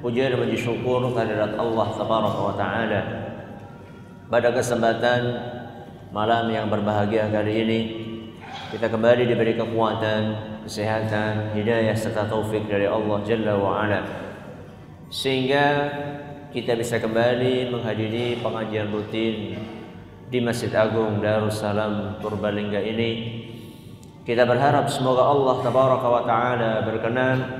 puja dan puji syukur kehadirat Allah Tabaraka wa taala. Pada kesempatan malam yang berbahagia kali ini kita kembali diberi kekuatan, kesehatan, hidayah serta taufik dari Allah Jalla wa ala. Sehingga kita bisa kembali menghadiri pengajian rutin di Masjid Agung Darussalam Purbalingga ini. Kita berharap semoga Allah Tabaraka wa taala berkenan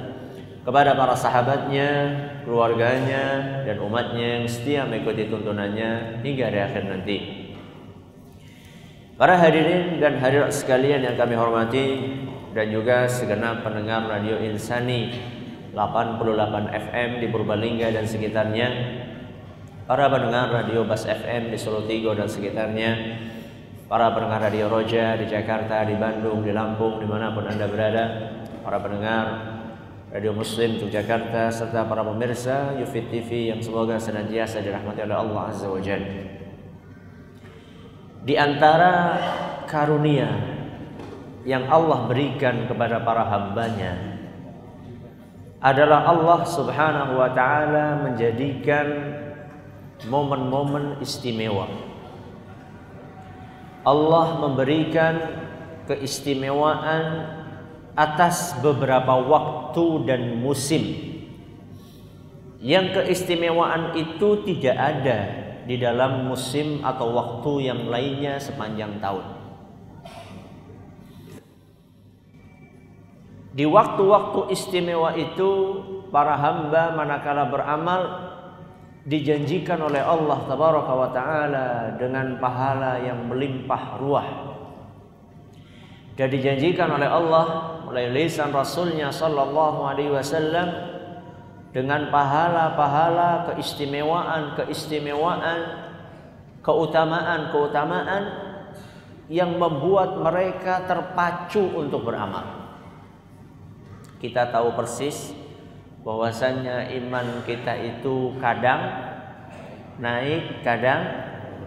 kepada para sahabatnya, keluarganya, dan umatnya yang setia mengikuti tuntunannya hingga di akhir nanti. Para hadirin dan hadirat sekalian yang kami hormati dan juga segenap pendengar radio Insani 88 FM di Purbalingga dan sekitarnya, para pendengar radio Bas FM di Solo Tigo dan sekitarnya, para pendengar radio Roja di Jakarta, di Bandung, di Lampung, di mana pun anda berada, para pendengar Radio Muslim Yogyakarta serta para pemirsa Yufit TV yang semoga senantiasa dirahmati oleh Allah Azza wa Jalla. Di antara karunia yang Allah berikan kepada para hambanya adalah Allah Subhanahu wa taala menjadikan momen-momen istimewa. Allah memberikan keistimewaan atas beberapa waktu dan musim yang keistimewaan itu tidak ada di dalam musim atau waktu yang lainnya sepanjang tahun. Di waktu-waktu istimewa itu para hamba manakala beramal dijanjikan oleh Allah tabaraka wa taala dengan pahala yang melimpah ruah. Dan dijanjikan oleh Allah melalui lisan Rasulnya Sallallahu Alaihi Wasallam dengan pahala-pahala keistimewaan, keistimewaan, keutamaan, keutamaan yang membuat mereka terpacu untuk beramal. Kita tahu persis bahwasannya iman kita itu kadang naik, kadang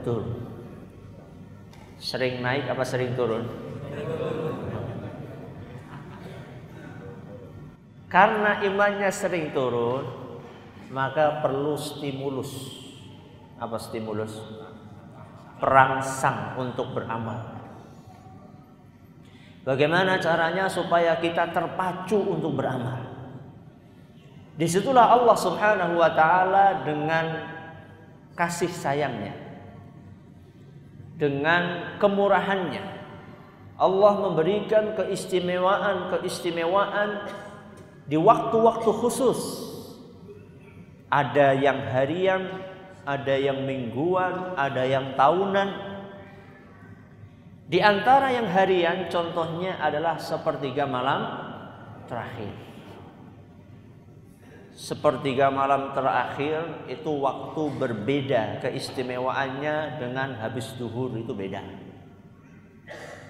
turun. Sering naik apa sering turun? Karena imannya sering turun, maka perlu stimulus. Apa stimulus? Perangsang untuk beramal. Bagaimana caranya supaya kita terpacu untuk beramal? Di situlah Allah Subhanahu wa Ta'ala dengan kasih sayangnya, dengan kemurahannya, Allah memberikan keistimewaan-keistimewaan di waktu-waktu khusus. Ada yang harian, ada yang mingguan, ada yang tahunan. Di antara yang harian contohnya adalah sepertiga malam terakhir. Sepertiga malam terakhir itu waktu berbeda keistimewaannya dengan habis duhur itu beda.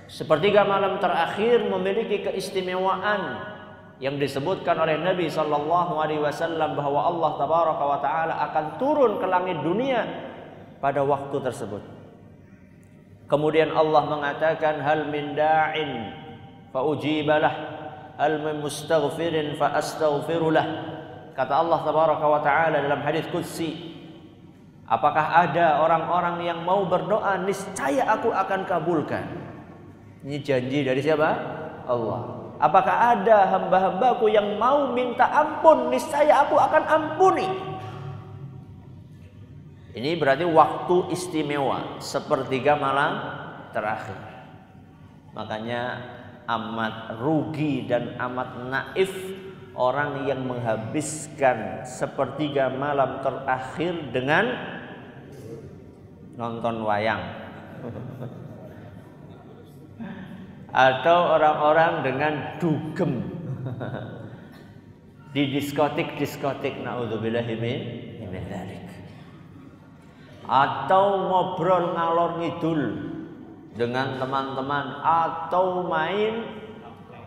Sepertiga malam terakhir memiliki keistimewaan yang disebutkan oleh Nabi Shallallahu Alaihi Wasallam bahwa Allah Tabaraka wa Taala akan turun ke langit dunia pada waktu tersebut. Kemudian Allah mengatakan hal min da'in fa ujibalah hal min mustaghfirin fa astaghfirulah. Kata Allah Tabaraka wa Taala dalam hadis qudsi, apakah ada orang-orang yang mau berdoa niscaya aku akan kabulkan. Ini janji dari siapa? Allah. Apakah ada hamba-hambaku yang mau minta ampun? Niscaya aku akan ampuni. Ini berarti waktu istimewa sepertiga malam terakhir. Makanya amat rugi dan amat naif orang yang menghabiskan sepertiga malam terakhir dengan nonton wayang atau orang-orang dengan dugem. Di diskotik-diskotik naudzubillahi min atau ngobrol ngalor ngidul dengan teman-teman. Atau main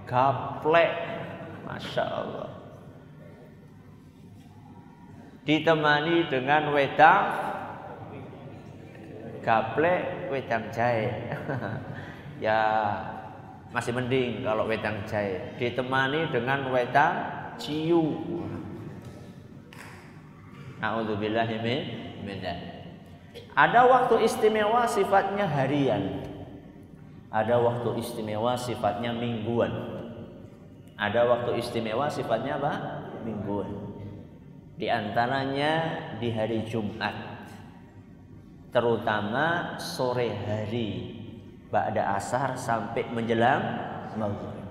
gaplek. Masya Allah. Ditemani dengan wedang gaplek wedang jahe. Ya masih mending kalau wedang jahe ditemani dengan wedang ciu Ada waktu istimewa sifatnya harian. Ada waktu istimewa sifatnya mingguan. Ada waktu istimewa sifatnya apa? Mingguan. Di antaranya di hari Jumat. Terutama sore hari Ba'da asar sampai menjelang maghrib.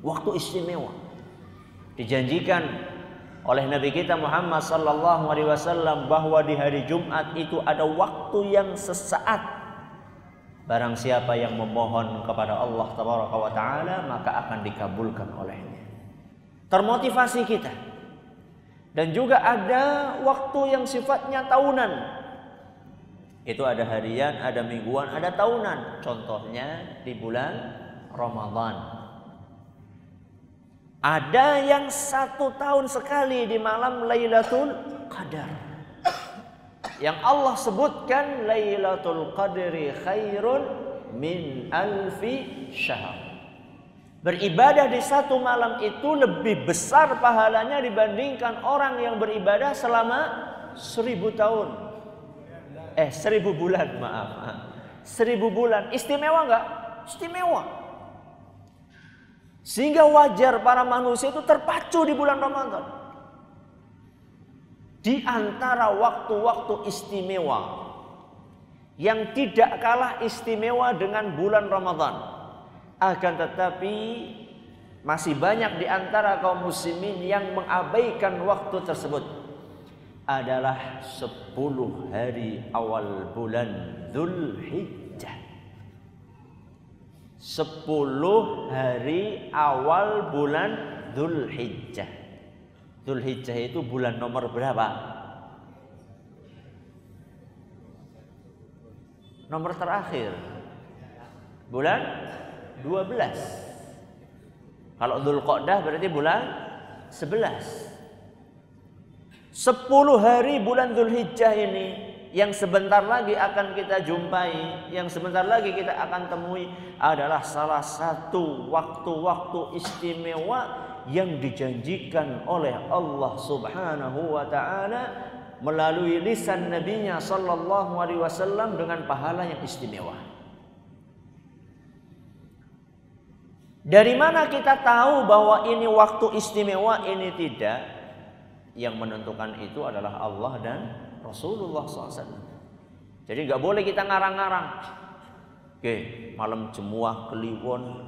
Waktu istimewa. Dijanjikan oleh Nabi kita Muhammad sallallahu alaihi wasallam bahwa di hari Jumat itu ada waktu yang sesaat Barang siapa yang memohon kepada Allah taala maka akan dikabulkan olehnya. Termotivasi kita. Dan juga ada waktu yang sifatnya tahunan. Itu ada harian, ada mingguan, ada tahunan. Contohnya di bulan Ramadan. Ada yang satu tahun sekali di malam Lailatul Qadar yang Allah sebutkan Lailatul Qadri khairun min alfi syahr. Beribadah di satu malam itu lebih besar pahalanya dibandingkan orang yang beribadah selama seribu tahun. Eh, seribu bulan, maaf. Seribu bulan. Istimewa enggak? Istimewa. Sehingga wajar para manusia itu terpacu di bulan Ramadan di antara waktu-waktu istimewa yang tidak kalah istimewa dengan bulan Ramadan. Akan tetapi masih banyak di antara kaum muslimin yang mengabaikan waktu tersebut adalah 10 hari awal bulan Dzulhijjah. 10 hari awal bulan Dzulhijjah. Dzulhijjah itu bulan nomor berapa? Nomor terakhir. Bulan 12. Kalau Dzulqa'dah berarti bulan 11. 10 hari bulan Dzulhijjah ini yang sebentar lagi akan kita jumpai, yang sebentar lagi kita akan temui adalah salah satu waktu-waktu istimewa yang dijanjikan oleh Allah Subhanahu wa taala melalui lisan nabinya sallallahu alaihi wasallam dengan pahala yang istimewa. Dari mana kita tahu bahwa ini waktu istimewa, ini tidak? Yang menentukan itu adalah Allah dan Rasulullah SAW. Jadi nggak boleh kita ngarang-ngarang. Oke, malam jemuah kliwon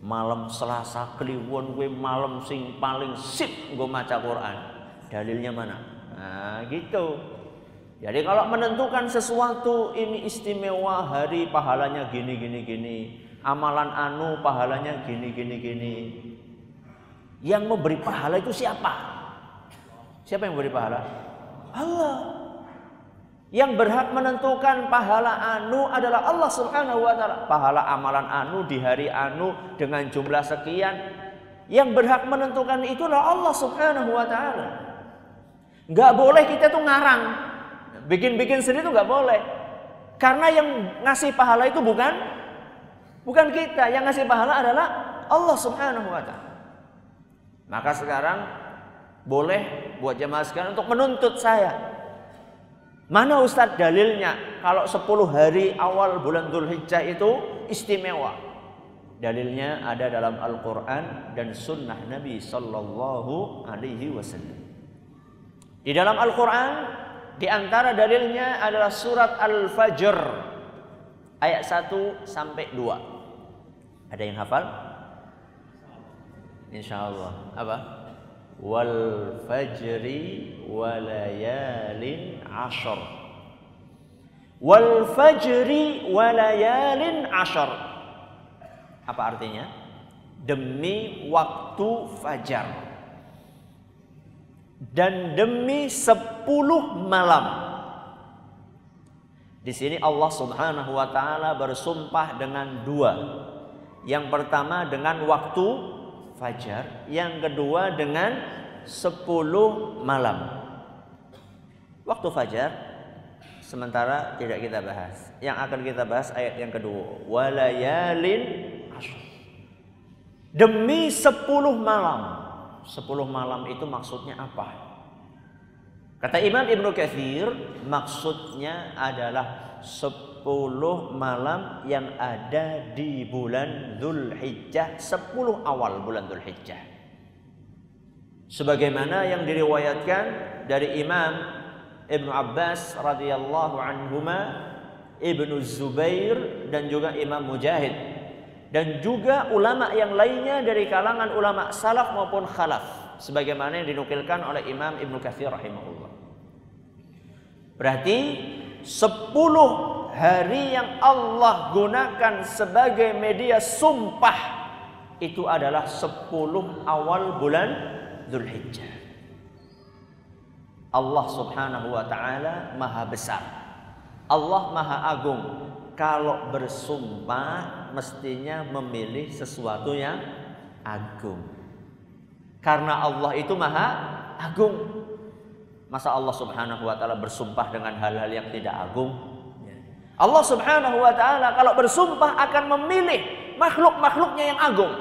malam Selasa kliwon gue malam sing paling sip gue maca Quran. Dalilnya mana? Nah gitu. Jadi kalau menentukan sesuatu ini istimewa hari pahalanya gini gini gini. Amalan anu pahalanya gini gini gini. Yang memberi pahala itu siapa siapa yang memberi pahala Allah yang berhak menentukan pahala anu adalah Allah Subhanahu wa taala. Pahala amalan anu di hari anu dengan jumlah sekian. Yang berhak menentukan itu adalah Allah Subhanahu wa taala. Enggak boleh kita tuh ngarang. Bikin-bikin sendiri tuh enggak boleh. Karena yang ngasih pahala itu bukan bukan kita, yang ngasih pahala adalah Allah Subhanahu wa taala. Maka sekarang boleh buat jemaah sekalian untuk menuntut saya Mana Ustadz dalilnya kalau 10 hari awal bulan Dzulhijjah itu istimewa? Dalilnya ada dalam Al-Quran dan Sunnah Nabi Sallallahu Alaihi Wasallam. Di dalam Al-Quran, di antara dalilnya adalah surat Al-Fajr ayat 1 sampai 2. Ada yang hafal? Insya Allah. Apa? Wal fajri walayalin ashar. Wal fajri walayalin ashar. Apa artinya? Demi waktu fajar. Dan demi sepuluh malam. Di sini Allah Subhanahu wa taala bersumpah dengan dua. Yang pertama dengan waktu fajar, yang kedua dengan sepuluh malam. Waktu fajar sementara tidak kita bahas. Yang akan kita bahas ayat yang kedua, walayalin Demi sepuluh malam. Sepuluh malam itu maksudnya apa? Kata Imam Ibnu Katsir, maksudnya adalah sepuluh malam yang ada di bulan Dzulhijjah, sepuluh awal bulan Dzulhijjah. Sebagaimana yang diriwayatkan dari Imam Ibnu Abbas radhiyallahu anhuma, Ibnu Zubair dan juga Imam Mujahid dan juga ulama yang lainnya dari kalangan ulama salaf maupun khalaf sebagaimana yang dinukilkan oleh Imam Ibnu Katsir rahimahullah. Berarti 10 hari yang Allah gunakan sebagai media sumpah itu adalah 10 awal bulan Dzulhijjah. Allah Subhanahu wa taala Maha Besar. Allah Maha Agung. Kalau bersumpah mestinya memilih sesuatu yang agung. Karena Allah itu Maha Agung. Masa Allah Subhanahu wa taala bersumpah dengan hal-hal yang tidak agung? Allah Subhanahu wa taala kalau bersumpah akan memilih makhluk-makhluknya yang agung.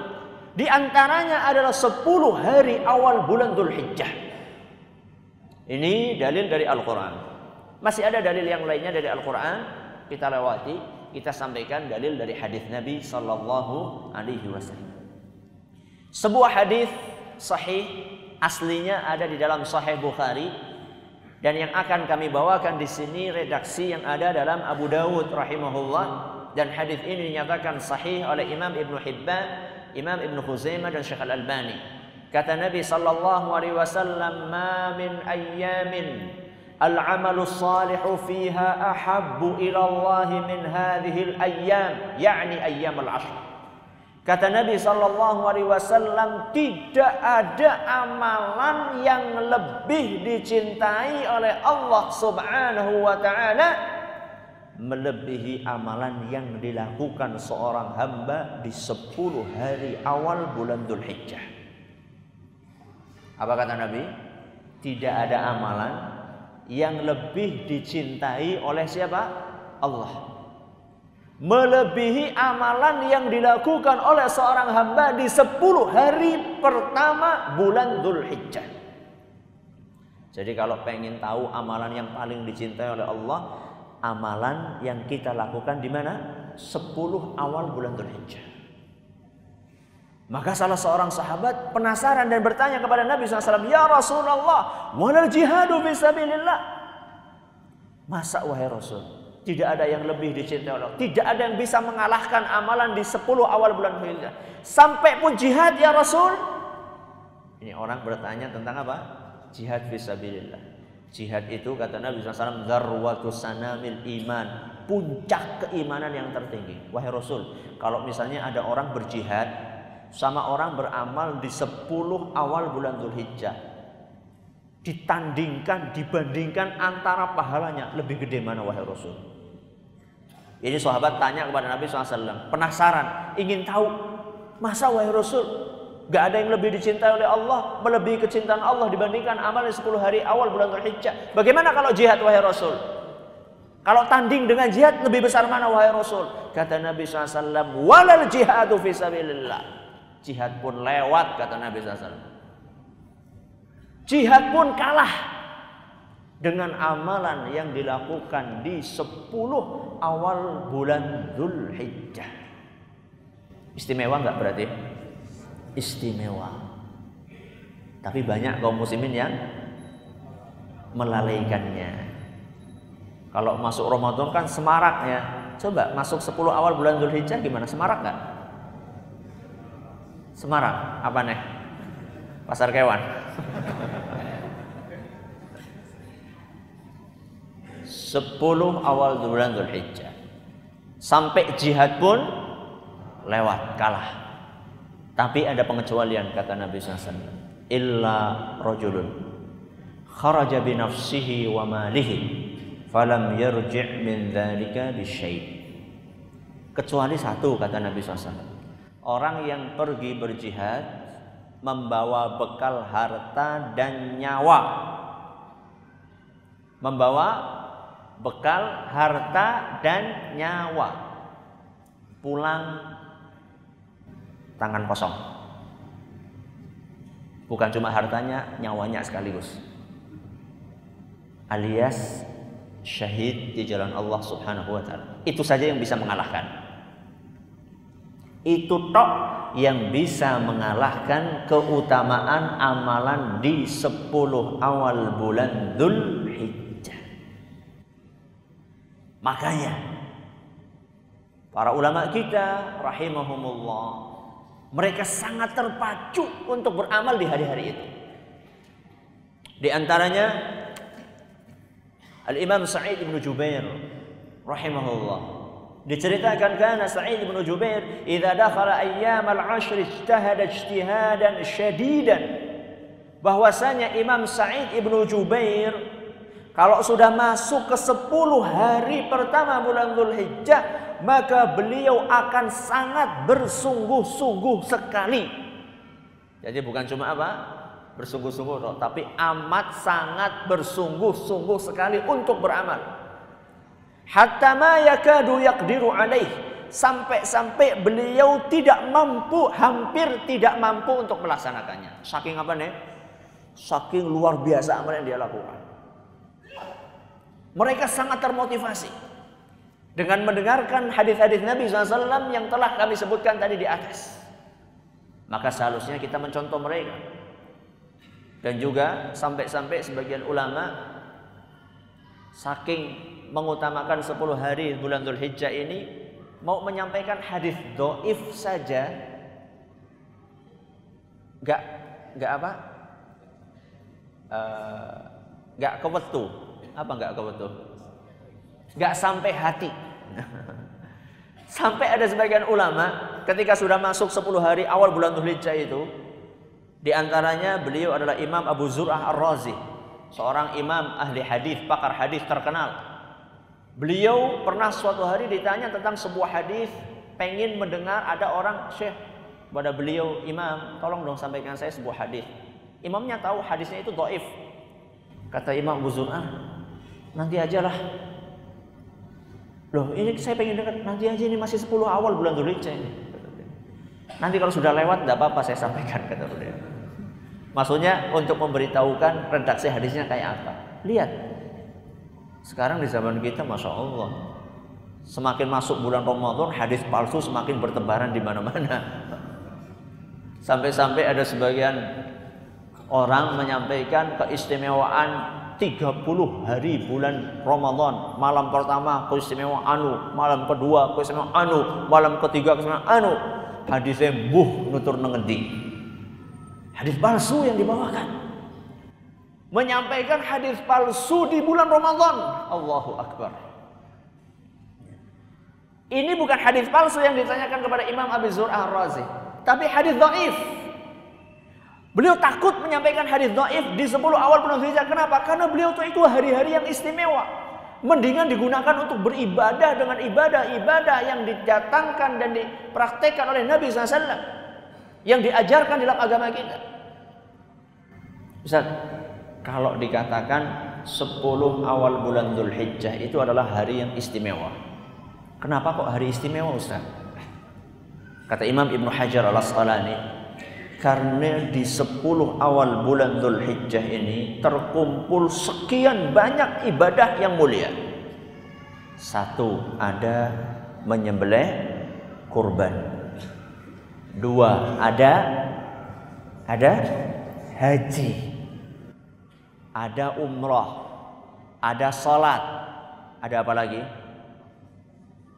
Di antaranya adalah 10 hari awal bulan Dzulhijjah. Ini dalil dari Al-Qur'an. Masih ada dalil yang lainnya dari Al-Qur'an, kita lewati, kita sampaikan dalil dari hadis Nabi sallallahu alaihi wasallam. Sebuah hadis sahih aslinya ada di dalam Sahih Bukhari dan yang akan kami bawakan di sini redaksi yang ada dalam Abu Dawud rahimahullah dan hadis ini dinyatakan sahih oleh Imam Ibn Hibban, Imam Ibn Khuzaimah dan Syekh Al-Albani. Kata Nabi sallallahu alaihi wasallam, "Ma min ayyamin fiha ahabbu ila Allah min hadhihi al-ayyam, yani ayyam al-ashr." Kata Nabi Shallallahu Alaihi Wasallam tidak ada amalan yang lebih dicintai oleh Allah Subhanahu Wa Taala melebihi amalan yang dilakukan seorang hamba di 10 hari awal bulan Dhul Hijjah. Apa kata Nabi? Tidak ada amalan yang lebih dicintai oleh siapa? Allah melebihi amalan yang dilakukan oleh seorang hamba di 10 hari pertama bulan Dhul Hijjah. Jadi kalau pengen tahu amalan yang paling dicintai oleh Allah, amalan yang kita lakukan di mana? 10 awal bulan Dhul Hijjah. Maka salah seorang sahabat penasaran dan bertanya kepada Nabi SAW, Ya Rasulullah, walal jihadu fisabilillah. Masa wahai Rasul, tidak ada yang lebih dicintai Allah. Tidak ada yang bisa mengalahkan amalan di 10 awal bulan Dzulhijjah. Sampai pun jihad ya Rasul. Ini orang bertanya tentang apa? Jihad fisabilillah. Jihad itu kata Nabi SAW Darwatu sanamil iman Puncak keimanan yang tertinggi Wahai Rasul Kalau misalnya ada orang berjihad Sama orang beramal di 10 awal bulan Dzulhijjah Ditandingkan, dibandingkan antara pahalanya Lebih gede mana wahai Rasul jadi sahabat tanya kepada Nabi SAW, penasaran, ingin tahu, masa wahai Rasul, gak ada yang lebih dicintai oleh Allah, melebihi kecintaan Allah dibandingkan amal 10 hari awal bulan Dzulhijjah. Bagaimana kalau jihad wahai Rasul? Kalau tanding dengan jihad lebih besar mana wahai Rasul? Kata Nabi SAW, walal jihadu fisabilillah. Jihad pun lewat kata Nabi SAW. Jihad pun kalah dengan amalan yang dilakukan di 10 awal bulan Dhul Hijjah. Istimewa nggak berarti? Istimewa. Tapi banyak kaum muslimin yang melalaikannya. Kalau masuk Ramadan kan semarak ya. Coba masuk 10 awal bulan Dhul Hijjah gimana? Semarak nggak? Semarang, apa nih? Pasar Kewan. Sepuluh awal bulan Zulhijjah. Sampai jihad pun lewat, kalah. Tapi ada pengecualian kata Nabi SAW. Illa rojulun kharaja binafsihi wa malihi falam yarji' min dhalika bisyai' kecuali satu kata Nabi SAW orang yang pergi berjihad membawa bekal harta dan nyawa membawa bekal harta dan nyawa. Pulang. Tangan kosong. Bukan cuma hartanya nyawanya sekaligus. Alias syahid di jalan Allah Subhanahu wa taala. Itu saja yang bisa mengalahkan. Itu tok yang bisa mengalahkan keutamaan amalan di 10 awal bulan Dhul Makanya para ulama kita rahimahumullah mereka sangat terpacu untuk beramal di hari-hari itu. Di antaranya Al-Imam Sa'id bin Jubair rahimahullah Diceritakan kana Sa'id bin Jubair idza dakhala ayyam al-ashr ijtahada ijtihadan syadidan. Bahwasanya Imam Sa'id ibn Jubair kalau sudah masuk ke 10 hari pertama bulan Zulhijjah maka beliau akan sangat bersungguh-sungguh sekali. Jadi bukan cuma apa? Bersungguh-sungguh, tapi amat sangat bersungguh-sungguh sekali untuk beramal. Hatta ma yakadu yaqdiru alaih. Sampai-sampai beliau tidak mampu hampir tidak mampu untuk melaksanakannya. Saking apa nih saking luar biasa amal yang dia lakukan mereka sangat termotivasi. Dengan mendengarkan hadis-hadis Nabi SAW yang telah kami sebutkan tadi di atas. Maka seharusnya kita mencontoh mereka. Dan juga sampai-sampai sebagian ulama saking mengutamakan 10 hari bulan Zulhijjah ini mau menyampaikan hadis doif saja nggak nggak apa uh, nggak kewetu apa nggak kewetu nggak sampai hati sampai ada sebagian ulama ketika sudah masuk 10 hari awal bulan Zulhijjah itu di antaranya beliau adalah Imam Abu Zur'ah Ar-Razi seorang imam ahli hadis pakar hadis terkenal Beliau pernah suatu hari ditanya tentang sebuah hadis, pengen mendengar ada orang syekh pada beliau imam, tolong dong sampaikan saya sebuah hadis. Imamnya tahu hadisnya itu doif. Kata Imam Abu Zur'ah, nanti aja lah. Loh ini saya pengen dengar, nanti aja ini masih 10 awal bulan Dzulhijjah ini. Nanti kalau sudah lewat tidak apa-apa saya sampaikan kata beliau. Maksudnya untuk memberitahukan redaksi hadisnya kayak apa. Lihat sekarang di zaman kita, masya Allah, semakin masuk bulan Ramadan, hadis palsu semakin bertebaran di mana-mana. Sampai-sampai ada sebagian orang menyampaikan keistimewaan 30 hari bulan Ramadan. Malam pertama keistimewaan anu, malam kedua keistimewaan anu, malam ketiga keistimewaan anu. Hadisnya buh nutur nengendi. Hadis palsu yang dibawakan menyampaikan hadis palsu di bulan Ramadan. Allahu Akbar. Ini bukan hadis palsu yang ditanyakan kepada Imam Abi Zur'ah Ar-Razi, tapi hadis dhaif. Beliau takut menyampaikan hadis dhaif di 10 awal bulan Zulhijjah. Kenapa? Karena beliau itu itu hari-hari yang istimewa. Mendingan digunakan untuk beribadah dengan ibadah-ibadah yang didatangkan dan dipraktekkan oleh Nabi SAW. Yang diajarkan dalam agama kita. Ustaz, kalau dikatakan 10 awal bulan Dhul itu adalah hari yang istimewa. Kenapa kok hari istimewa Ustaz? Kata Imam Ibnu Hajar al-Asqalani, karena di 10 awal bulan Dhul Hijjah ini terkumpul sekian banyak ibadah yang mulia. Satu, ada menyembelih kurban. Dua, ada ada haji ada umroh, ada salat, ada apa lagi?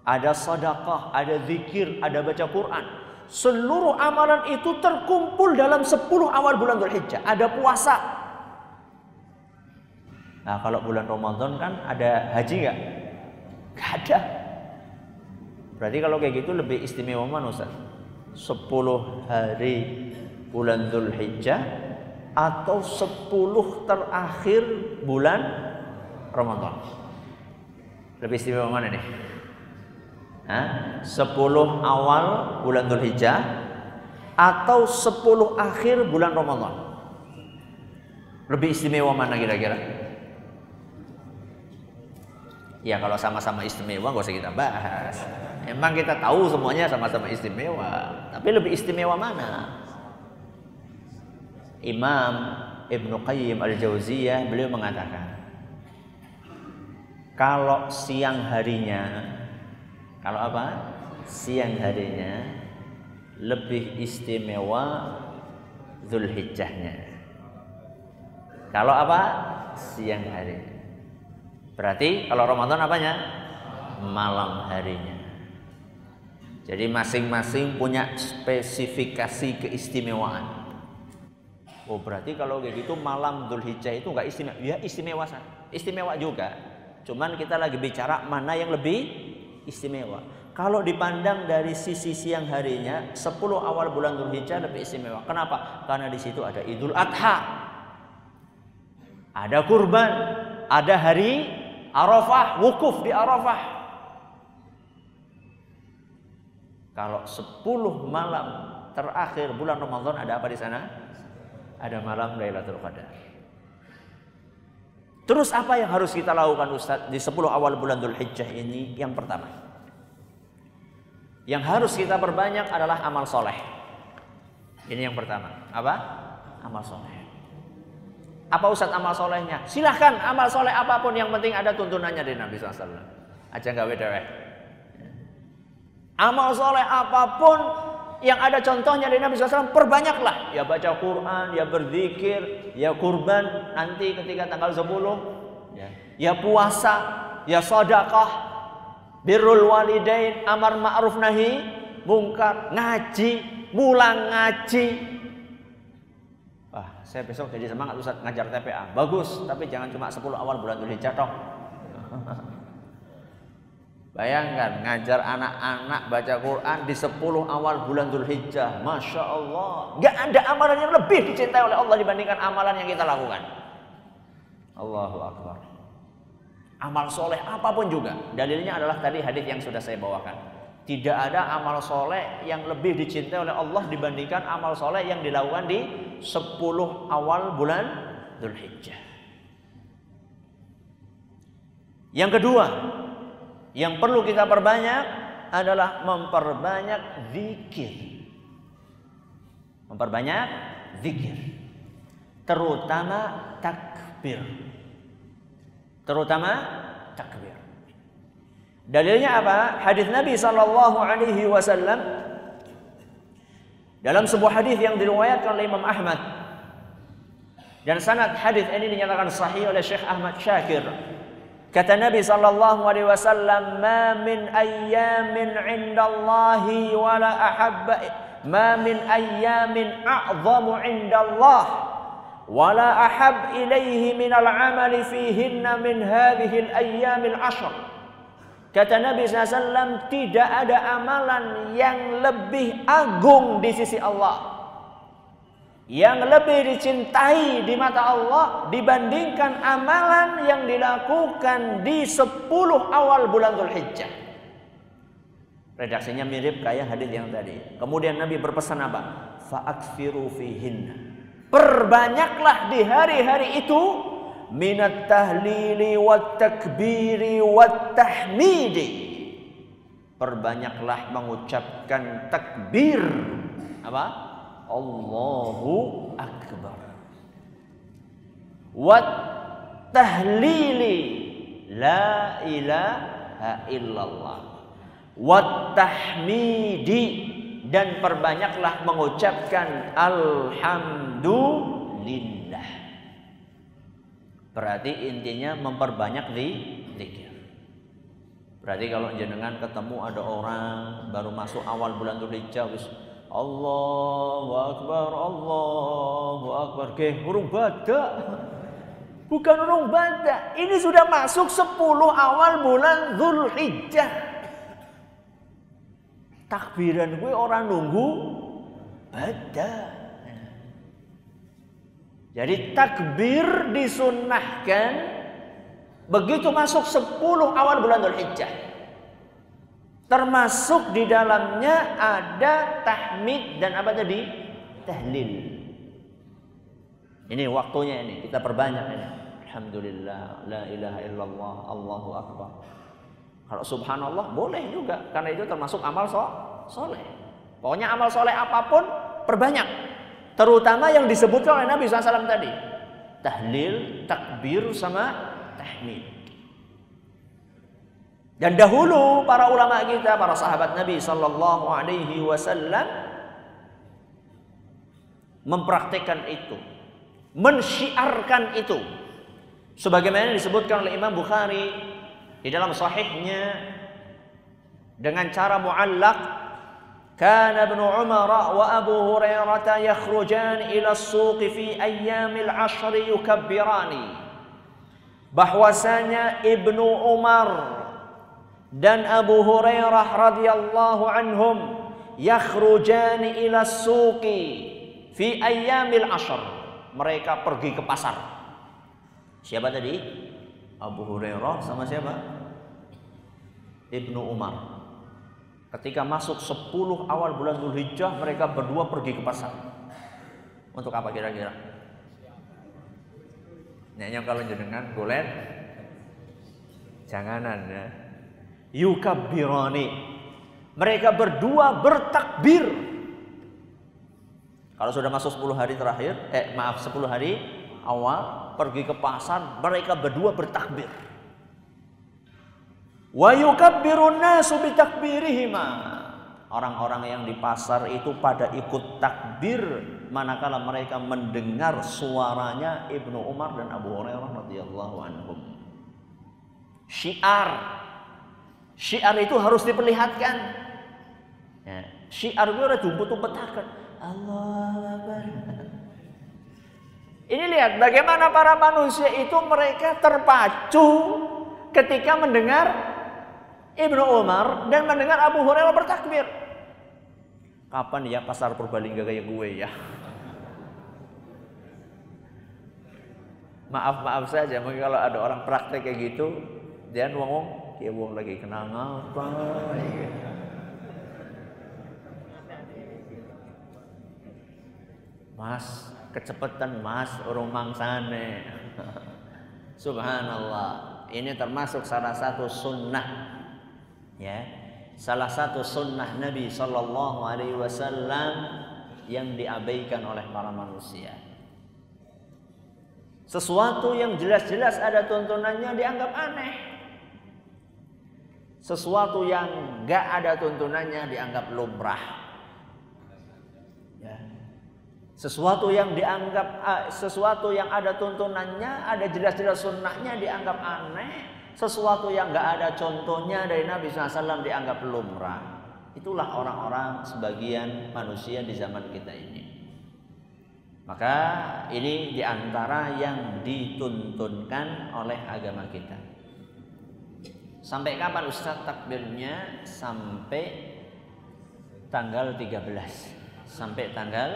Ada sedekah, ada zikir, ada baca Quran. Seluruh amalan itu terkumpul dalam 10 awal bulan Dzulhijjah. Ada puasa. Nah, kalau bulan Ramadan kan ada haji nggak? Gak ada. Berarti kalau kayak gitu lebih istimewa mana Ustaz? 10 hari bulan Dzulhijjah atau 10 terakhir bulan Ramadan? Lebih istimewa mana nih? Hah? 10 awal bulan Dzulhijjah atau 10 akhir bulan Ramadan? Lebih istimewa mana kira-kira? Ya kalau sama-sama istimewa gak usah kita bahas. Emang kita tahu semuanya sama-sama istimewa. Tapi lebih istimewa mana? Imam Ibnu Qayyim Al-Jauziyah beliau mengatakan kalau siang harinya kalau apa? Siang harinya lebih istimewa Zulhijjahnya. Kalau apa? Siang hari. Berarti kalau Ramadan apanya? Malam harinya. Jadi masing-masing punya spesifikasi keistimewaan. Oh berarti kalau kayak gitu malam Dzulhijjah itu nggak istimewa? Ya istimewa, istimewa juga. Cuman kita lagi bicara mana yang lebih istimewa. Kalau dipandang dari sisi siang harinya, 10 awal bulan Dzulhijjah lebih istimewa. Kenapa? Karena di situ ada Idul Adha. Ada kurban, ada hari Arafah, wukuf di Arafah. Kalau 10 malam terakhir bulan Ramadan ada apa di sana? Ada malam Lailatul Qadar. Terus apa yang harus kita lakukan Ustaz di 10 awal bulan Dzulhijjah ini? Yang pertama, yang harus kita perbanyak adalah amal soleh. Ini yang pertama. Apa? Amal soleh. Apa Ustadz amal solehnya? Silahkan amal soleh apa pun yang penting ada tuntunannya dari Nabi SAW. Aja nggak beda Amal soleh apa pun yang ada contohnya dari Nabi SAW perbanyaklah. Ya baca Quran, ya berzikir, ya kurban nanti ketika tanggal 10. Ya, ya puasa, ya sedekah, birrul walidain, amar ma'ruf nahi mungkar, ngaji, mulang ngaji. Wah, saya besok jadi semangat Ustaz ngajar TPA. Bagus, tapi jangan cuma 10 awal bulan Dzulhijjah toh. Bayangkan ngajar anak-anak baca Quran di 10 awal bulan Dzulhijjah. Masya Allah. Gak ada amalan yang lebih dicintai oleh Allah dibandingkan amalan yang kita lakukan. Allahu Akbar amal soleh apa pun juga. Dalilnya adalah tadi hadis yang sudah saya bawakan. Tidak ada amal soleh yang lebih dicintai oleh Allah dibandingkan amal soleh yang dilakukan di 10 awal bulan Dzulhijjah. Yang kedua, yang perlu kita perbanyak adalah memperbanyak zikir. Memperbanyak zikir. Terutama takbir terutama takbir. Dalilnya apa? Hadis Nabi sallallahu alaihi wasallam dalam sebuah hadis yang diriwayatkan oleh Imam Ahmad dan sanad hadis ini dinyatakan sahih oleh Syekh Ahmad Syakir. Kata Nabi sallallahu alaihi wasallam, "Ma min ayyamin 'indallahi wala ahabba ma min ayyamin a'zamu 'indallah." ولا أحب إليه من العمل فيهن من هذه الأيام العشر Kata Nabi SAW, tidak ada amalan yang lebih agung di sisi Allah. Yang lebih dicintai di mata Allah dibandingkan amalan yang dilakukan di 10 awal bulan Dhul Hijjah. Redaksinya mirip kayak hadis yang tadi. Kemudian Nabi berpesan apa? Fa'akfiru fihinna Perbanyaklah di hari-hari itu minat tahlili wat takbiri wat tahmidi. Perbanyaklah mengucapkan takbir. Apa? Allahu akbar. Wat tahlili la ilaha illallah. Wat tahmidi dan perbanyaklah mengucapkan alhamdulillah. Berarti intinya memperbanyak di zikir. Berarti kalau jenengan ketemu ada orang baru masuk awal bulan Dzulhijjah Allahu Akbar, Allahu Akbar. Ke huruf badak. Bukan huruf badak. Ini sudah masuk 10 awal bulan Zulhijjah. Takbiran gue orang nunggu badak. Jadi takbir disunnahkan begitu masuk 10 awal bulan Dzulhijjah. Termasuk di dalamnya ada tahmid dan apa tadi? Tahlil. Ini waktunya ini, kita perbanyak ini. Alhamdulillah, la ilaha illallah, Allahu akbar. Kalau subhanallah boleh juga karena itu termasuk amal so soleh. Pokoknya amal soleh apa pun perbanyak. Terutama yang disebutkan oleh Nabi SAW tadi. Tahlil, takbir sama tahmid. Dan dahulu para ulama kita, para sahabat Nabi sallallahu alaihi wasallam mempraktikkan itu, mensyiarkan itu. Sebagaimana disebutkan oleh Imam Bukhari di dalam sahihnya dengan cara muallaq كان ابن عمر وأبو هريرة يخرجان إلى السوق في أيام العشر يكبران bahwasanya Ibnu Umar dan Abu Hurairah radhiyallahu anhum yakhrujani ila suqi fi ayyamil ashr. Mereka pergi ke pasar. Siapa tadi? Abu Hurairah sama siapa? Ibnu Umar. Ketika masuk 10 awal bulan Zulhijjah mereka berdua pergi ke pasar. Untuk apa kira-kira? Nyanyi kalau jenengan golet janganan ya yukabbirani. Mereka berdua bertakbir. Kalau sudah masuk 10 hari terakhir, eh maaf 10 hari awal pergi ke pasar, mereka berdua bertakbir. Wa yukabbirun nasu bitakbirihima. Orang-orang yang di pasar itu pada ikut takbir manakala mereka mendengar suaranya Ibnu Umar dan Abu Hurairah radhiyallahu anhum. Syiar Syiar itu harus diperlihatkan. Ya. Syiar itu ada tumpet-tumpetakan. Allah Akbar. Ini lihat bagaimana para manusia itu mereka terpacu ketika mendengar Ibnu Umar dan mendengar Abu Hurairah bertakbir. Kapan ya pasar Purbalingga kayak gue ya? Maaf maaf saja, mungkin kalau ada orang praktek kayak gitu, dia ngomong ya wong lagi kenal ngapa Mas, kecepatan mas, urung mangsane. Subhanallah. Ini termasuk salah satu sunnah. Ya, salah satu sunnah Nabi Shallallahu Alaihi Wasallam yang diabaikan oleh para manusia. Sesuatu yang jelas-jelas ada tuntunannya dianggap aneh. Sesuatu yang gak ada tuntunannya dianggap lumrah. Ya. Sesuatu yang dianggap uh, sesuatu yang ada tuntunannya, ada jelas-jelas sunnahnya dianggap aneh. Sesuatu yang gak ada contohnya dari Nabi SAW dianggap lumrah. Itulah orang-orang sebagian manusia di zaman kita ini. Maka ini di antara yang dituntunkan oleh agama kita. Sampai kapan Ustaz takbirnya? Sampai tanggal 13. Sampai tanggal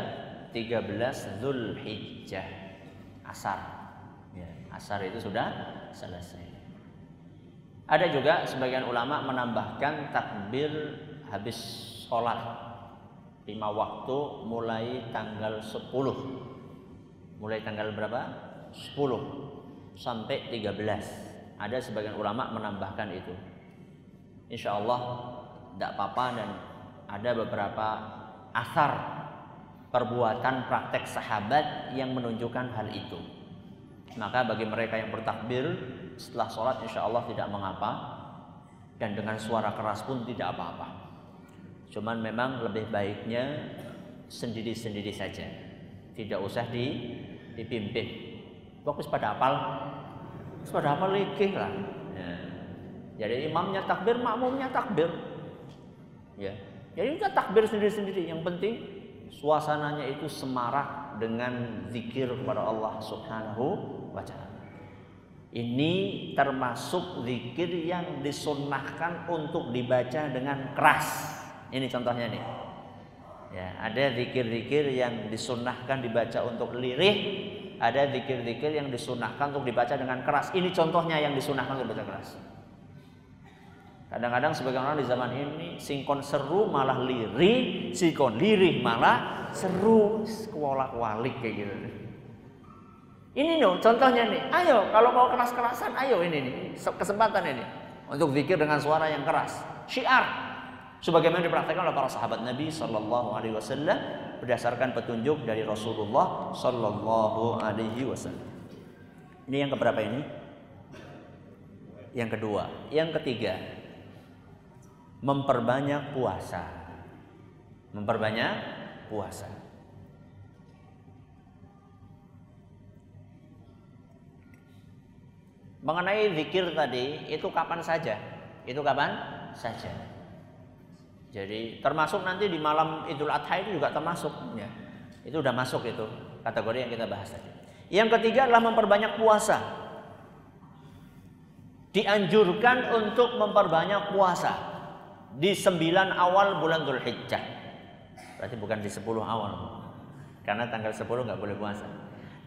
13 Zulhijjah. Asar. Ya, asar itu sudah selesai. Ada juga sebagian ulama menambahkan takbir habis sholat lima waktu mulai tanggal 10 mulai tanggal berapa? 10 sampai 13 ada sebagian ulama menambahkan itu. Insya Allah tidak apa-apa dan ada beberapa asar perbuatan praktek sahabat yang menunjukkan hal itu. Maka bagi mereka yang bertakbir setelah sholat insya Allah tidak mengapa dan dengan suara keras pun tidak apa-apa. Cuman memang lebih baiknya sendiri-sendiri saja. Tidak usah di, dipimpin. Fokus pada apal sudah apa likih lah. Ya. Jadi imamnya takbir, makmumnya takbir. Ya. Jadi kita takbir sendiri-sendiri. Yang penting suasananya itu semarak dengan zikir kepada Allah Subhanahu wa taala. Ini termasuk zikir yang disunnahkan untuk dibaca dengan keras. Ini contohnya nih. Ya, ada zikir-zikir yang disunnahkan dibaca untuk lirih, ada zikir-zikir yang disunnahkan untuk dibaca dengan keras. Ini contohnya yang disunnahkan untuk dibaca keras. Kadang-kadang sebagian orang di zaman ini singkon seru malah lirih, singkon lirih malah seru, kualak-walik kayak gitu. Ini nih contohnya nih. Ayo kalau mau keras-kerasan ayo ini nih kesempatan ini untuk zikir dengan suara yang keras. Syiar sebagaimana dipraktikkan oleh para sahabat Nabi Shallallahu alaihi wasallam berdasarkan petunjuk dari Rasulullah Shallallahu alaihi wasallam. Ini yang keberapa ini? Yang kedua, yang ketiga memperbanyak puasa. Memperbanyak puasa. Mengenai zikir tadi, itu kapan saja? Itu kapan saja. Jadi termasuk nanti di malam Idul Adha itu juga termasuk ya. Itu udah masuk itu kategori yang kita bahas tadi. Yang ketiga adalah memperbanyak puasa. Dianjurkan untuk memperbanyak puasa di sembilan awal bulan Dzulhijjah. Berarti bukan di sepuluh awal. Karena tanggal sepuluh nggak boleh puasa.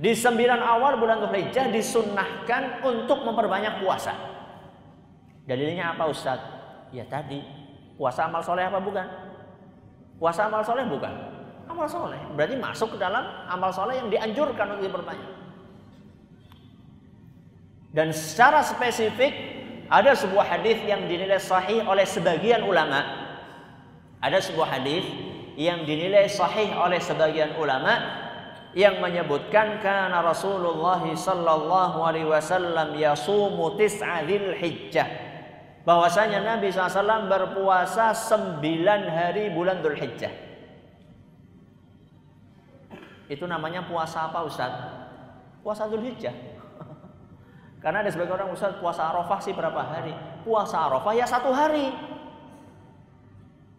Di sembilan awal bulan Dzulhijjah disunnahkan untuk memperbanyak puasa. Dalilnya apa Ustaz? Ya tadi puasa amal soleh apa bukan? Puasa amal soleh bukan? Amal soleh. Berarti masuk ke dalam amal soleh yang dianjurkan untuk diperbanyak. Dan secara spesifik ada sebuah hadis yang dinilai sahih oleh sebagian ulama. Ada sebuah hadis yang dinilai sahih oleh sebagian ulama yang menyebutkan karena Rasulullah sallallahu alaihi wasallam yasumu tis'a hijjah bahwasanya Nabi SAW berpuasa sembilan hari bulan Dzulhijjah. Itu namanya puasa apa Ustaz? Puasa Dzulhijjah. Karena ada sebagian orang Ustaz puasa Arafah sih berapa hari? Puasa Arafah ya satu hari.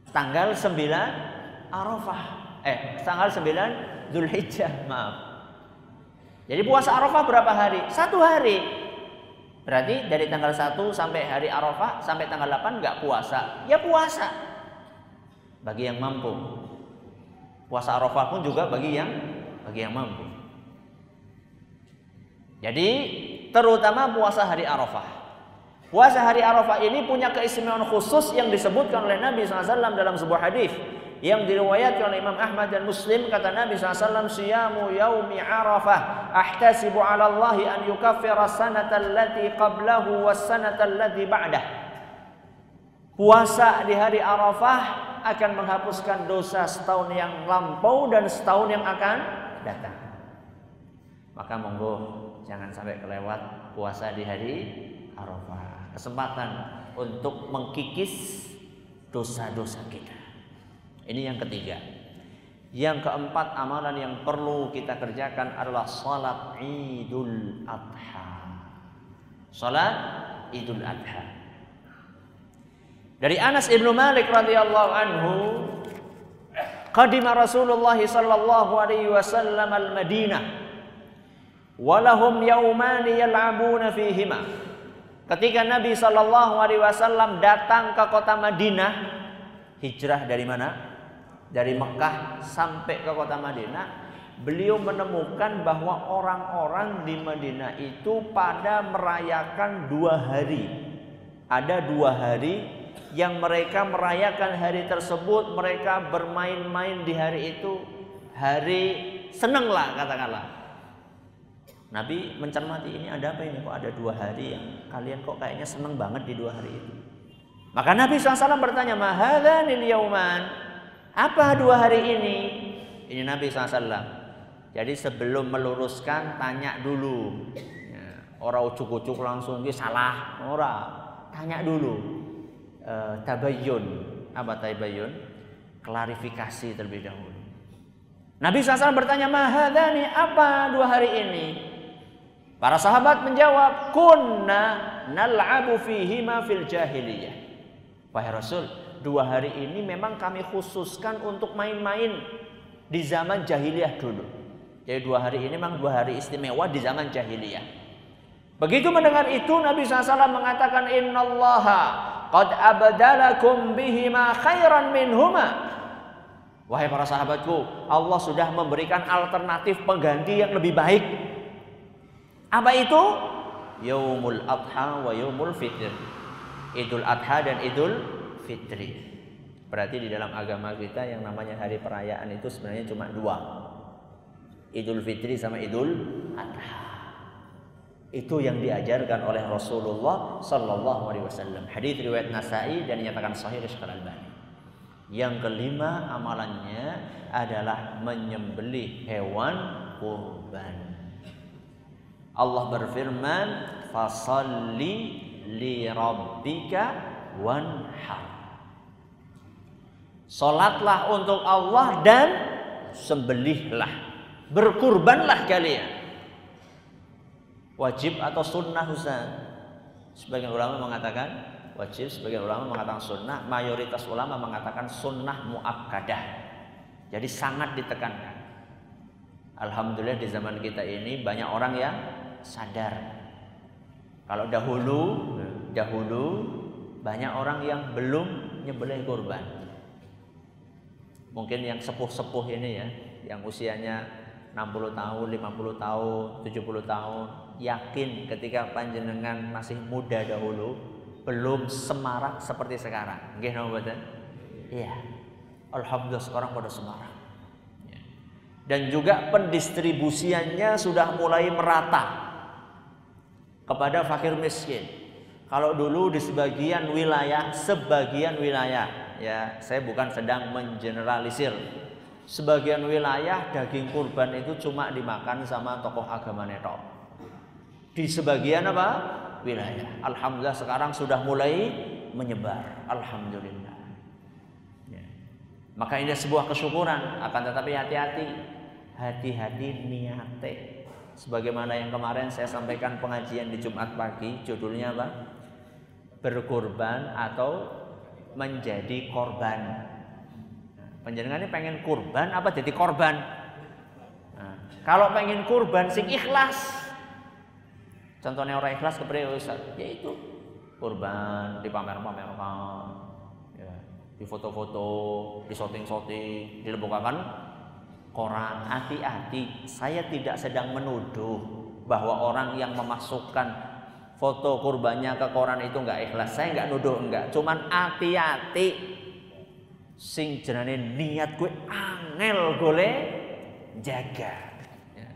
Tanggal 9 Arafah. Eh, tanggal 9 Zulhijjah, maaf. Jadi puasa Arafah berapa hari? Satu hari. Berarti dari tanggal 1 sampai hari Arafah sampai tanggal 8 nggak puasa. Ya puasa. Bagi yang mampu. Puasa Arafah pun juga bagi yang bagi yang mampu. Jadi terutama puasa hari Arafah. Puasa hari Arafah ini punya keistimewaan khusus yang disebutkan oleh Nabi SAW dalam sebuah hadis yang diriwayatkan oleh Imam Ahmad dan Muslim kata Nabi SAW siyamu yaumi arafah ahtasibu ala Allah an yukaffira sanata allati qablahu was sanata allati ba'dah. Puasa di hari Arafah akan menghapuskan dosa setahun yang lampau dan setahun yang akan datang. Maka monggo jangan sampai kelewat puasa di hari Arafah. Kesempatan untuk mengkikis dosa-dosa kita ini yang ketiga. Yang keempat amalan yang perlu kita kerjakan adalah salat Idul Adha. Salat Idul Adha. Dari Anas ibnu Malik radhiyallahu anhu, qadima Rasulullah sallallahu alaihi wasallam al-Madinah walahum yauman yal'abuna fihima. Ketika Nabi sallallahu alaihi wasallam datang ke kota Madinah, hijrah dari mana? Dari Mekah sampai ke kota Madinah, beliau menemukan bahwa orang-orang di Madinah itu pada merayakan dua hari. Ada dua hari yang mereka merayakan hari tersebut, mereka bermain-main di hari itu, hari seneng lah katakanlah. Nabi mencermati ini ada apa ini kok ada dua hari yang kalian kok kayaknya seneng banget di dua hari itu. Maka Nabi SAW bertanya, Mahadhanil yauman apa dua hari ini? Ini Nabi SAW. Jadi sebelum meluruskan tanya dulu. Ya, orang ucuk-ucuk langsung dia salah. Orang tanya dulu. E, tabayun. Apa tabayun? Klarifikasi terlebih dahulu. Nabi SAW bertanya, Mahadani apa dua hari ini? Para sahabat menjawab, Kunna nal'abu fihima fil jahiliyah. Wahai Rasul, dua hari ini memang kami khususkan untuk main-main di zaman jahiliyah dulu. Jadi dua hari ini memang dua hari istimewa di zaman jahiliyah. Begitu mendengar itu Nabi SAW mengatakan innallaha qad abdalakum bihima khairan minhuma. Wahai para sahabatku, Allah sudah memberikan alternatif pengganti yang lebih baik. Apa itu? Yaumul Adha wa Yaumul Fitr. Idul Adha dan Idul Fitri. Berarti di dalam agama kita yang namanya hari perayaan itu sebenarnya cuma dua. Idul Fitri sama Idul Adha. Itu yang diajarkan oleh Rasulullah Sallallahu Alaihi Wasallam. Hadis riwayat Nasai dan dinyatakan sahih Syekh Al-Albani. Yang kelima amalannya adalah menyembelih hewan kurban. Allah berfirman, "Fasalli li rabbika wanhar." Salatlah untuk Allah dan sembelihlah. Berkurbanlah kalian. Wajib atau sunnah Ustaz? Sebagian ulama mengatakan wajib, sebagian ulama mengatakan sunnah, mayoritas ulama mengatakan sunnah muakkadah. Jadi sangat ditekankan. Alhamdulillah di zaman kita ini banyak orang yang sadar. Kalau dahulu, dahulu banyak orang yang belum nyembelih kurban. Mungkin yang sepuh-sepuh ini ya, yang usianya 60 tahun, 50 tahun, 70 tahun, yakin ketika panjenengan masih muda dahulu, belum semarak seperti sekarang. Nggih napa Iya. Alhamdulillah sekarang pada semarak. Ya. Dan juga pendistribusiannya sudah mulai merata kepada fakir miskin. Kalau dulu di sebagian wilayah, sebagian wilayah, ya saya bukan sedang mengeneralisir. Sebagian wilayah daging kurban itu cuma dimakan sama tokoh agama netok. Di sebagian apa? Wilayah. Alhamdulillah sekarang sudah mulai menyebar. Alhamdulillah. Ya. Maka ini sebuah kesyukuran. Akan tetapi hati-hati. Hati-hati niate sebagaimana yang kemarin saya sampaikan pengajian di Jumat pagi judulnya apa? Berkorban atau menjadi korban. Penjenengan ini pengen kurban apa jadi korban? Nah, kalau pengen kurban sing ikhlas. Contohnya orang ikhlas kepada Ustaz, yaitu kurban dipamer-pamerkan, ya, di foto-foto, di shooting-shooting, dilebukakan koran. Hati-hati, saya tidak sedang menuduh bahwa orang yang memasukkan foto kurbannya ke koran itu enggak ikhlas. Saya enggak nuduh enggak, cuman hati-hati. Sing jenane niat gue angel gole jaga. Ya.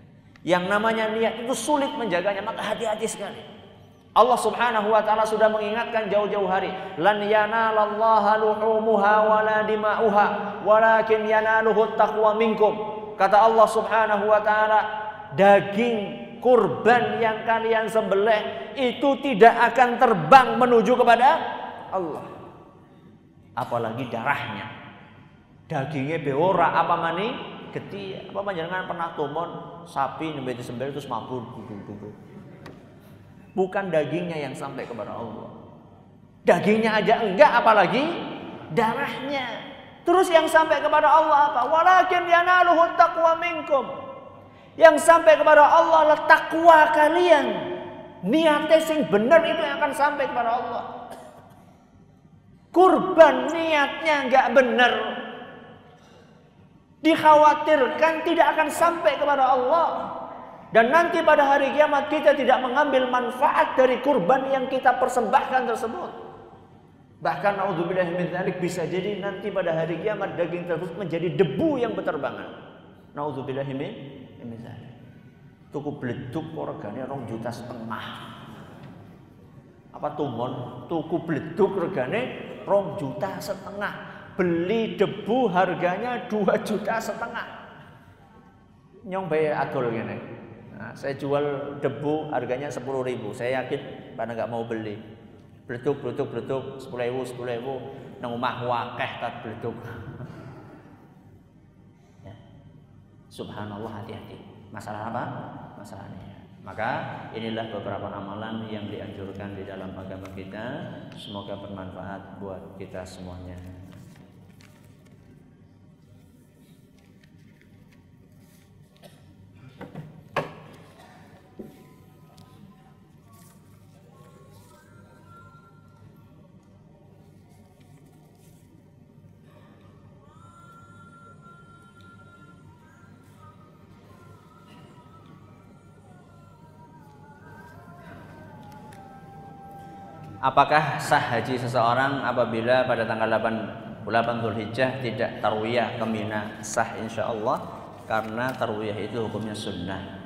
Yang namanya niat itu sulit menjaganya, maka hati-hati sekali. Allah Subhanahu wa taala sudah mengingatkan jauh-jauh hari, lan yanalallaha luhumuha wala dima'uha, walakin yanaluhu taqwa minkum. Kata Allah Subhanahu wa taala, daging kurban yang kalian sembelih itu tidak akan terbang menuju kepada Allah. Apalagi darahnya. Dagingnya beora apa mani? Geti. Apa panjenengan pernah tumon sapi nembe disembelih terus mabur Bukan dagingnya yang sampai kepada Allah. Dagingnya aja enggak apalagi darahnya. Terus yang sampai kepada Allah apa? Walakin yanaluhu taqwa minkum. Yang sampai kepada Allah adalah takwa kalian. Niatnya sing benar itu yang akan sampai kepada Allah. Kurban niatnya nggak benar. Dikhawatirkan tidak akan sampai kepada Allah. Dan nanti pada hari kiamat kita tidak mengambil manfaat dari kurban yang kita persembahkan tersebut. Bahkan naudzubillah bisa jadi nanti pada hari kiamat daging tersebut menjadi debu yang berterbangan. Naudzubillah dzalik. Tuku bleduk regane rong juta setengah. Apa tumon? Tuku bleduk regane rong juta setengah. Beli debu harganya dua juta setengah. Nyong bayar adol gini. Nah, saya jual debu harganya sepuluh ribu. Saya yakin pada nggak mau beli. Bleduk, bleduk, bleduk, sepuluh ribu, sepuluh ribu, nang omah wakeh tat bleduk. Subhanallah hati-hati. Masalah apa? Masalahnya. Maka inilah beberapa amalan yang dianjurkan di dalam agama kita. Semoga bermanfaat buat kita semuanya. Apakah sah haji seseorang apabila pada tanggal 8 8 Zulhijjah tidak tarwiyah ke Mina? Sah insya Allah karena tarwiyah itu hukumnya sunnah.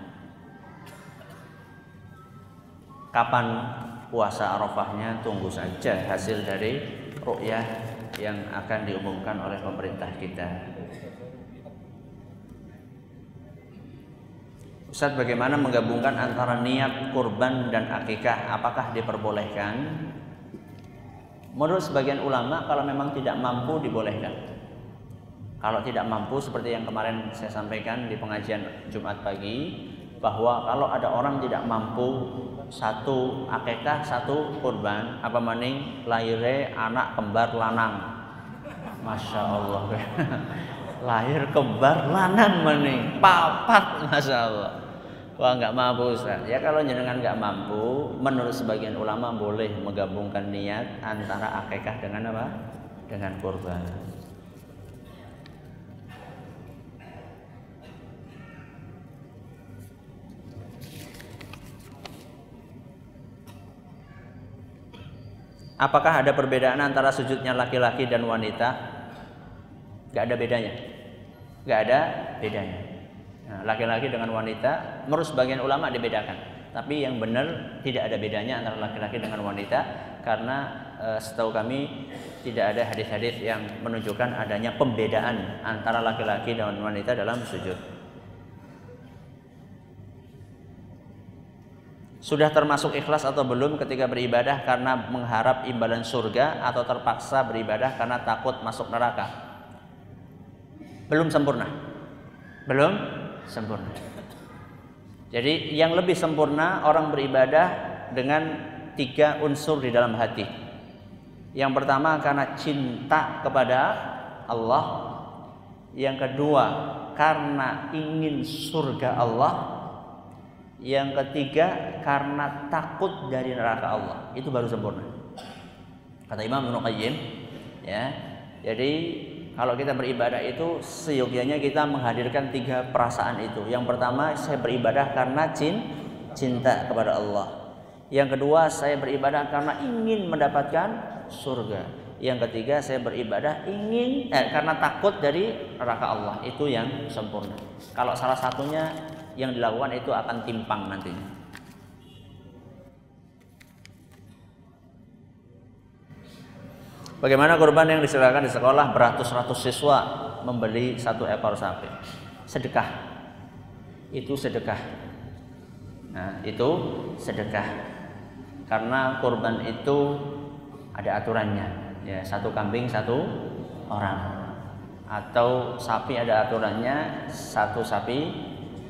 Kapan puasa Arafahnya tunggu saja hasil dari ru'yah yang akan diumumkan oleh pemerintah kita. Ustaz bagaimana menggabungkan antara niat kurban dan akikah? Apakah diperbolehkan? Menurut sebagian ulama kalau memang tidak mampu dibolehkan. Kalau tidak mampu seperti yang kemarin saya sampaikan di pengajian Jumat pagi bahwa kalau ada orang tidak mampu satu akikah satu kurban apa maning? Lahirnya anak kembar lanang. Masya Allah. Lahir kembar lanang maning. Papat Masya Allah Wah nggak mampu Ustaz. Ya kalau jenengan nggak mampu, menurut sebagian ulama boleh menggabungkan niat antara akikah dengan apa? Dengan kurban. Apakah ada perbedaan antara sujudnya laki-laki dan wanita? Gak ada bedanya. Gak ada bedanya. Nah, laki-laki dengan wanita, menurut sebagian ulama dibedakan. Tapi yang benar tidak ada bedanya antara laki-laki dengan wanita karena e, setahu kami tidak ada hadis-hadis yang menunjukkan adanya pembedaan antara laki-laki dan wanita dalam sujud. Sudah termasuk ikhlas atau belum ketika beribadah karena mengharap imbalan surga atau terpaksa beribadah karena takut masuk neraka? Belum sempurna. Belum sempurna. Jadi yang lebih sempurna orang beribadah dengan tiga unsur di dalam hati. Yang pertama karena cinta kepada Allah. Yang kedua karena ingin surga Allah. Yang ketiga karena takut dari neraka Allah. Itu baru sempurna. Kata Imam Ibnu Qayyim, ya. Jadi kalau kita beribadah itu seyogianya kita menghadirkan tiga perasaan itu. Yang pertama, saya beribadah karena cinta kepada Allah. Yang kedua, saya beribadah karena ingin mendapatkan surga. Yang ketiga, saya beribadah ingin eh, karena takut dari neraka Allah. Itu yang sempurna. Kalau salah satunya yang dilakukan itu akan timpang nantinya. Bagaimana korban yang disilakan di sekolah beratus-ratus siswa membeli satu ekor sapi? Sedekah. Itu sedekah. Nah, itu sedekah. Karena korban itu ada aturannya. Ya, satu kambing satu orang. Atau sapi ada aturannya satu sapi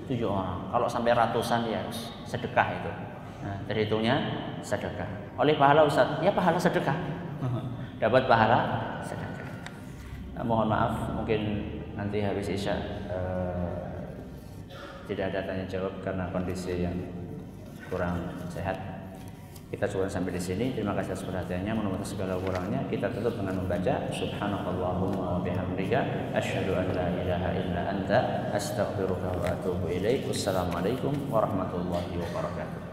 tujuh orang. Kalau sampai ratusan ya sedekah itu. Nah, terhitungnya sedekah. Oleh pahala Ustaz, ya pahala sedekah dapat pahala sedekah. Nah, mohon maaf mungkin nanti habis isya eh, tidak ada tanya jawab karena kondisi yang kurang sehat. Kita sudah sampai di sini. Terima kasih atas perhatiannya. Menurut segala kurangnya kita tutup dengan membaca Subhanallahumma wa bihamdika asyhadu an la ilaha illa anta astaghfiruka wa atubu ilaik. Wassalamualaikum warahmatullahi wabarakatuh.